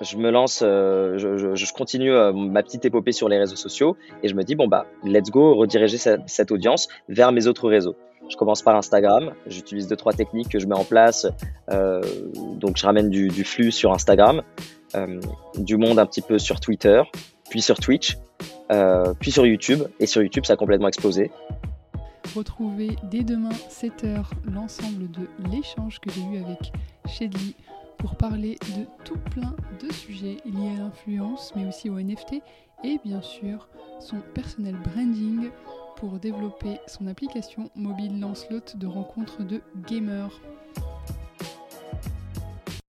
je me lance, euh, je, continue euh, ma petite épopée sur les réseaux sociaux et je me dis, bon, bah, let's go, rediriger cette, audience vers mes autres réseaux. Je commence par Instagram, j'utilise deux, trois techniques que je mets en place. Euh, donc, je ramène du, flux sur Instagram, du monde un petit peu sur Twitter, puis sur Twitch, puis sur YouTube. Et sur YouTube, ça a complètement explosé. Retrouvez dès demain 7h l'ensemble de l'échange que j'ai eu avec Shedley pour parler de tout plein de sujets liés à l'influence, mais aussi au NFT et bien sûr son personnel branding pour développer son application mobile Lancelot de rencontres de gamers.